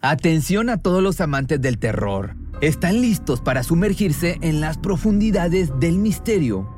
Atención a todos los amantes del terror. ¿Están listos para sumergirse en las profundidades del misterio?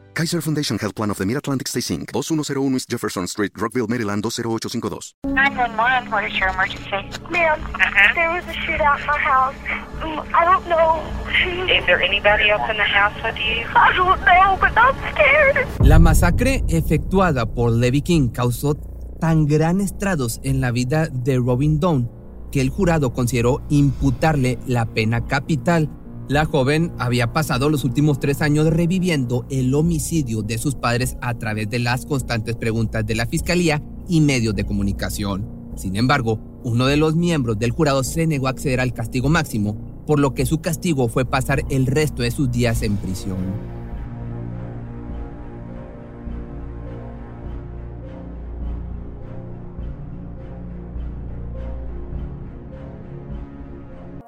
Kaiser Foundation Health Plan of the Mid-Atlantic Stay Inc. 2101 East Jefferson Street, Rockville, Maryland 20852. 911, what is your emergency? Ma'am, uh-huh. there was a shootout in my house. Mm, I don't know. Is there anybody else in the house with you? I don't know, but I'm scared. La masacre efectuada por Levy King causó tan gran estrados en la vida de Robin Dawn que el jurado consideró imputarle la pena capital la joven había pasado los últimos tres años reviviendo el homicidio de sus padres a través de las constantes preguntas de la fiscalía y medios de comunicación. Sin embargo, uno de los miembros del jurado se negó a acceder al castigo máximo, por lo que su castigo fue pasar el resto de sus días en prisión.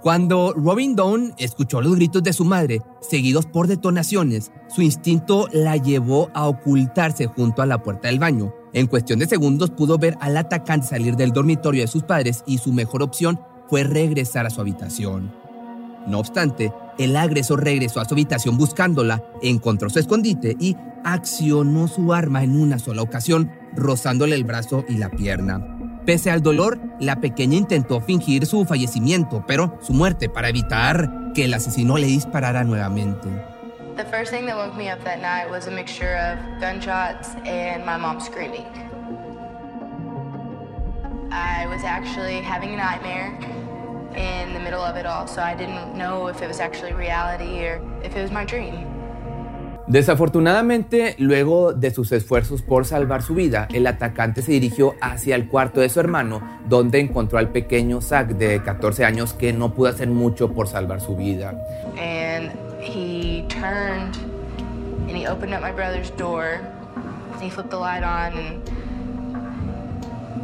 Cuando Robin Dawn escuchó los gritos de su madre, seguidos por detonaciones, su instinto la llevó a ocultarse junto a la puerta del baño. En cuestión de segundos pudo ver al atacante salir del dormitorio de sus padres y su mejor opción fue regresar a su habitación. No obstante, el agresor regresó a su habitación buscándola, encontró su escondite y accionó su arma en una sola ocasión, rozándole el brazo y la pierna. Pese al dolor, la pequeña intentó fingir su fallecimiento, pero su muerte para evitar que el asesino le disparara nuevamente. The first thing that woke me up that night was a mixture of gunshots and my mom screaming. I was actually having a nightmare in the middle of it all, so I didn't know if it was actually reality or if it was my dream. Desafortunadamente, luego de sus esfuerzos por salvar su vida, el atacante se dirigió hacia el cuarto de su hermano, donde encontró al pequeño Zach de 14 años que no pudo hacer mucho por salvar su vida. And he turned and he opened up my brother's door. And he flipped the light on and,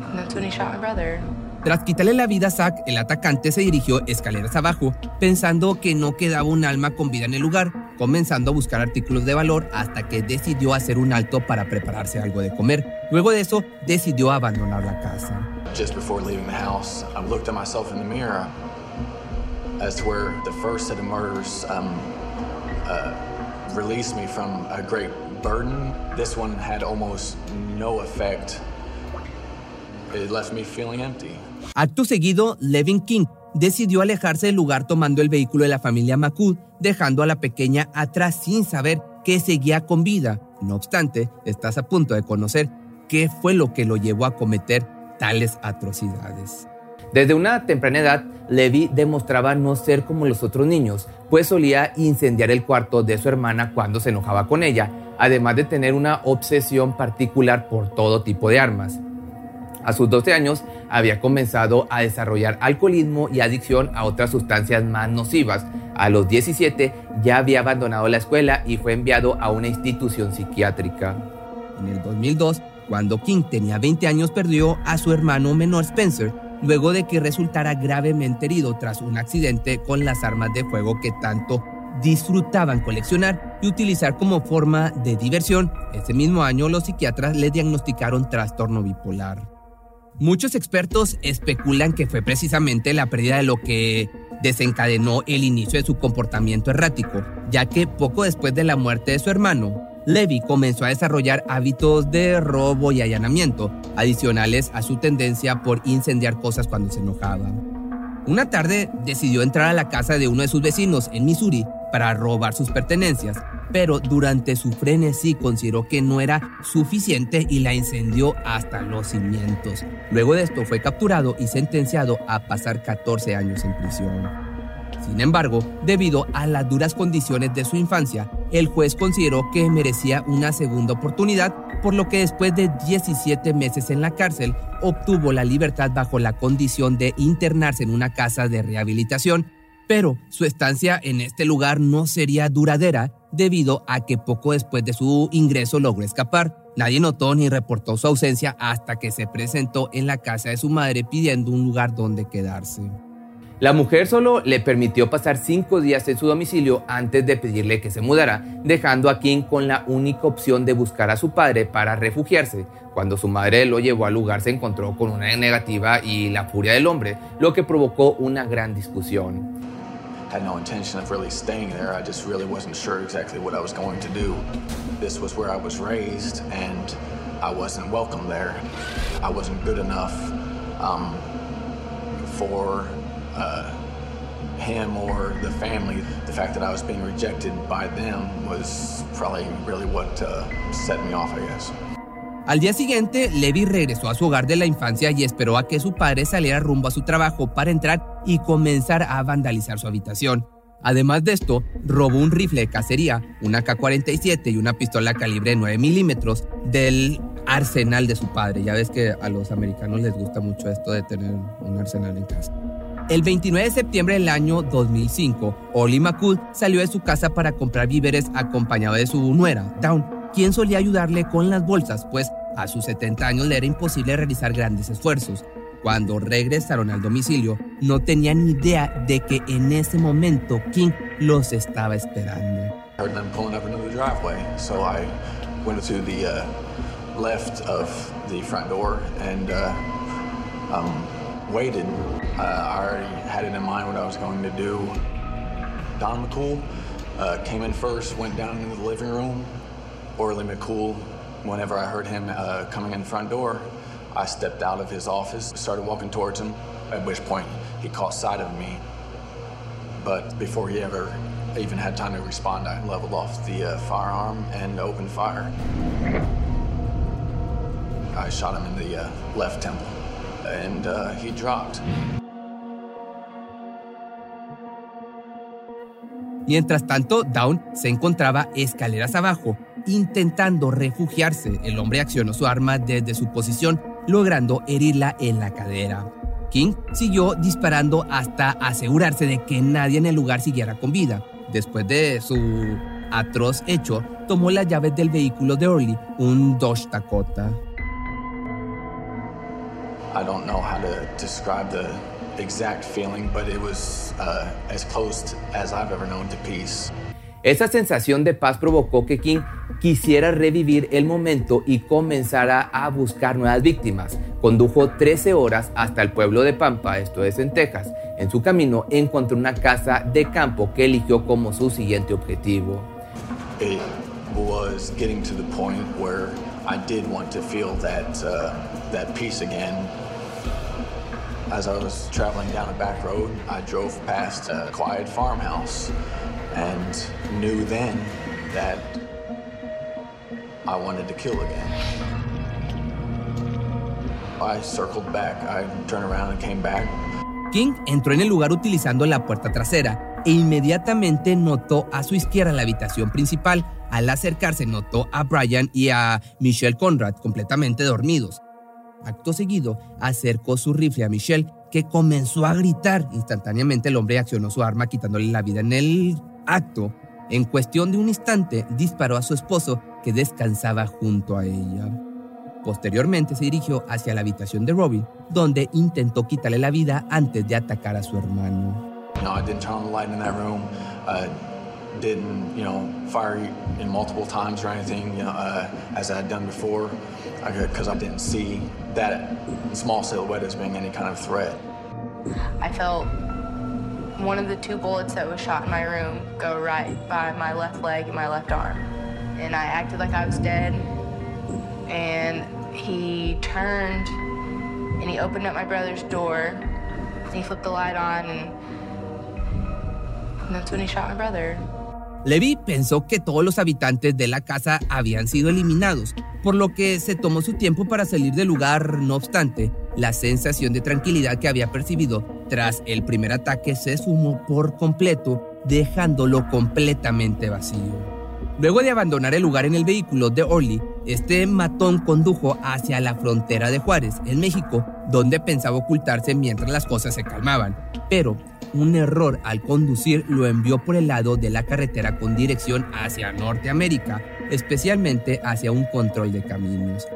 and that's when he shot my brother. Tras quitarle la vida a Zack, el atacante se dirigió escaleras abajo, pensando que no quedaba un alma con vida en el lugar, comenzando a buscar artículos de valor hasta que decidió hacer un alto para prepararse algo de comer. Luego de eso, decidió abandonar la casa. Just before leaving the house, I looked at myself in the mirror as to where the first set of murders um, uh, released me from a great burden. This one had almost no effect. It left me feeling empty. Acto seguido, Levin King decidió alejarse del lugar tomando el vehículo de la familia Macud, dejando a la pequeña atrás sin saber que seguía con vida. No obstante, estás a punto de conocer qué fue lo que lo llevó a cometer tales atrocidades. Desde una temprana edad, Levi demostraba no ser como los otros niños, pues solía incendiar el cuarto de su hermana cuando se enojaba con ella, además de tener una obsesión particular por todo tipo de armas. A sus 12 años había comenzado a desarrollar alcoholismo y adicción a otras sustancias más nocivas. A los 17 ya había abandonado la escuela y fue enviado a una institución psiquiátrica. En el 2002, cuando King tenía 20 años, perdió a su hermano menor Spencer, luego de que resultara gravemente herido tras un accidente con las armas de fuego que tanto disfrutaban coleccionar y utilizar como forma de diversión. Ese mismo año los psiquiatras le diagnosticaron trastorno bipolar. Muchos expertos especulan que fue precisamente la pérdida de lo que desencadenó el inicio de su comportamiento errático, ya que poco después de la muerte de su hermano, Levy comenzó a desarrollar hábitos de robo y allanamiento, adicionales a su tendencia por incendiar cosas cuando se enojaba. Una tarde decidió entrar a la casa de uno de sus vecinos en Missouri para robar sus pertenencias, pero durante su frenesí consideró que no era suficiente y la incendió hasta los cimientos. Luego de esto fue capturado y sentenciado a pasar 14 años en prisión. Sin embargo, debido a las duras condiciones de su infancia, el juez consideró que merecía una segunda oportunidad, por lo que después de 17 meses en la cárcel, obtuvo la libertad bajo la condición de internarse en una casa de rehabilitación, pero su estancia en este lugar no sería duradera debido a que poco después de su ingreso logró escapar. Nadie notó ni reportó su ausencia hasta que se presentó en la casa de su madre pidiendo un lugar donde quedarse. La mujer solo le permitió pasar cinco días en su domicilio antes de pedirle que se mudara, dejando a King con la única opción de buscar a su padre para refugiarse. Cuando su madre lo llevó al lugar se encontró con una negativa y la furia del hombre, lo que provocó una gran discusión. Had no intention of really staying there. I just really wasn't sure exactly what I was going to do. This was where I was raised, and I wasn't welcome there. I wasn't good enough um, for uh, him or the family. The fact that I was being rejected by them was probably really what uh, set me off, I guess. Al día siguiente, Levi regresó a su hogar de la infancia y esperó a que su padre saliera rumbo a su trabajo para entrar y comenzar a vandalizar su habitación. Además de esto, robó un rifle de cacería, una K-47 y una pistola calibre 9 milímetros del arsenal de su padre. Ya ves que a los americanos les gusta mucho esto de tener un arsenal en casa. El 29 de septiembre del año 2005, Oli McCool salió de su casa para comprar víveres acompañado de su nuera, Dawn, quien solía ayudarle con las bolsas, pues a sus 70 años le era imposible realizar grandes esfuerzos. Cuando regresaron al domicilio, no tenían ni idea de que en ese momento King los estaba esperando. Waited. Uh, I already had it in mind what I was going to do. Don McCool uh, came in first, went down into the living room. Orly McCool, whenever I heard him uh, coming in the front door, I stepped out of his office, started walking towards him, at which point he caught sight of me. But before he ever even had time to respond, I leveled off the uh, firearm and opened fire. I shot him in the uh, left temple, and uh, he dropped. Mientras tanto, Down se encontraba escaleras abajo, intentando refugiarse. El hombre accionó su arma desde su posición, logrando herirla en la cadera. King siguió disparando hasta asegurarse de que nadie en el lugar siguiera con vida. Después de su atroz hecho, tomó las llaves del vehículo de Orly, un Dodge Dakota. I don't know how to describe the exact feeling, but it was uh, as close as I've ever known to peace. Esa sensación de paz provocó que King quisiera revivir el momento y comenzara a buscar nuevas víctimas. Condujo 13 horas hasta el pueblo de Pampa, esto es en Texas. En su camino encontró una casa de campo que eligió como su siguiente objetivo. It was getting to the point where I did want to feel that uh, that peace again. As I was traveling down a back road, I drove past a quiet farmhouse and knew then that I wanted to kill again. I circled back. I turned around and came back. King entró en el lugar utilizando la puerta trasera e inmediatamente notó a su izquierda la habitación principal. Al acercarse notó a Brian y a Michelle Conrad completamente dormidos. Acto seguido, acercó su rifle a Michelle, que comenzó a gritar. Instantáneamente el hombre accionó su arma quitándole la vida en el acto. En cuestión de un instante, disparó a su esposo, que descansaba junto a ella. Posteriormente se dirigió hacia la habitación de Robin, donde intentó quitarle la vida antes de atacar a su hermano. No, I didn't turn on the light in that room. Uh, didn't, you know, fire in multiple times or anything, you know, uh, as I had done before, because I, didn't see that small silhouette as being any kind of threat. I felt one of the two bullets that was shot in my room go right by my left leg and my left arm. And I acted like I was dead. And he turned and he opened up my brother's door. He flipped the light on and, and that's when he shot my brother. Levi pensó que todos los habitantes de la casa habían sido eliminados, por lo que se tomó su tiempo para salir del lugar. No obstante, la sensación de tranquilidad que había percibido tras el primer ataque se esfumó por completo, dejándolo completamente vacío. Luego de abandonar el lugar en el vehículo de Orly, este matón condujo hacia la frontera de Juárez, en México, donde pensaba ocultarse mientras las cosas se calmaban. Pero un error al conducir lo envió por el lado de la carretera con dirección hacia Norteamérica, especialmente hacia un control de caminos.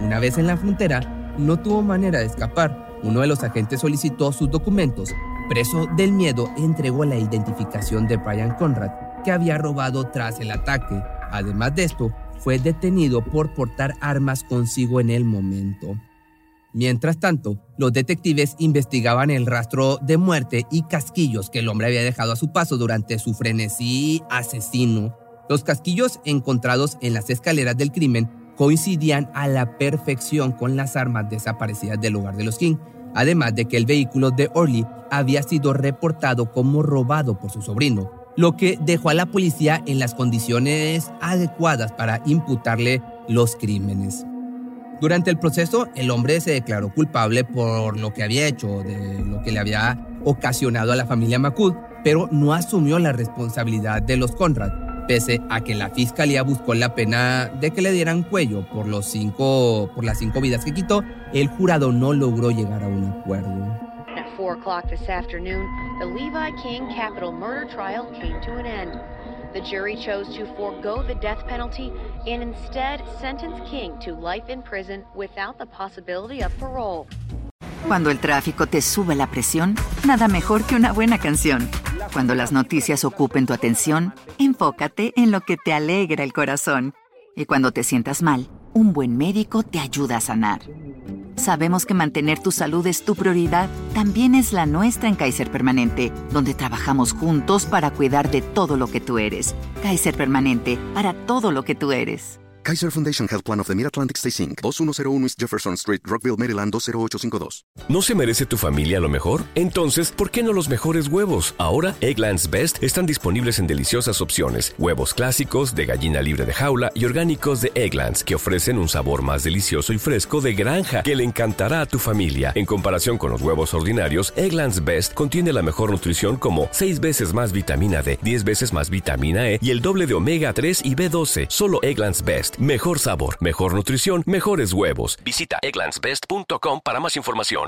Una vez en la frontera, no tuvo manera de escapar. Uno de los agentes solicitó sus documentos. Preso del miedo, entregó la identificación de Brian Conrad, que había robado tras el ataque. Además de esto, fue detenido por portar armas consigo en el momento. Mientras tanto, los detectives investigaban el rastro de muerte y casquillos que el hombre había dejado a su paso durante su frenesí asesino. Los casquillos encontrados en las escaleras del crimen coincidían a la perfección con las armas desaparecidas del lugar de los King, además de que el vehículo de Orly había sido reportado como robado por su sobrino, lo que dejó a la policía en las condiciones adecuadas para imputarle los crímenes. Durante el proceso, el hombre se declaró culpable por lo que había hecho, de lo que le había ocasionado a la familia Macud, pero no asumió la responsabilidad de los Conrad, pese a que la fiscalía buscó la pena de que le dieran cuello por, los cinco, por las cinco vidas que quitó, el jurado no logró llegar a un acuerdo. At 4 o'clock this afternoon, the Levi King capital murder trial came to an end. The jury chose to forego the death penalty and instead sentence King to life in prison without the possibility of parole. Cuando el tráfico te sube la presión, nada mejor que una buena canción. Cuando las noticias ocupen tu atención, enfócate en lo que te alegra el corazón. Y cuando te sientas mal, un buen médico te ayuda a sanar. Sabemos que mantener tu salud es tu prioridad, también es la nuestra en Kaiser Permanente, donde trabajamos juntos para cuidar de todo lo que tú eres. Kaiser Permanente, para todo lo que tú eres. Kaiser Foundation Health Plan of the Mid-Atlantic Stay Inc., 2101 East Jefferson Street, Rockville, Maryland 20852. ¿No se merece tu familia lo mejor? Entonces, ¿por qué no los mejores huevos? Ahora, Egglands Best están disponibles en deliciosas opciones. Huevos clásicos, de gallina libre de jaula y orgánicos de Egglands, que ofrecen un sabor más delicioso y fresco de granja que le encantará a tu familia. En comparación con los huevos ordinarios, Egglands Best contiene la mejor nutrición como 6 veces más vitamina D, 10 veces más vitamina E y el doble de omega 3 y B12. Solo Egglands Best. Mejor sabor, mejor nutrición, mejores huevos. Visita egglandsbest.com para más información.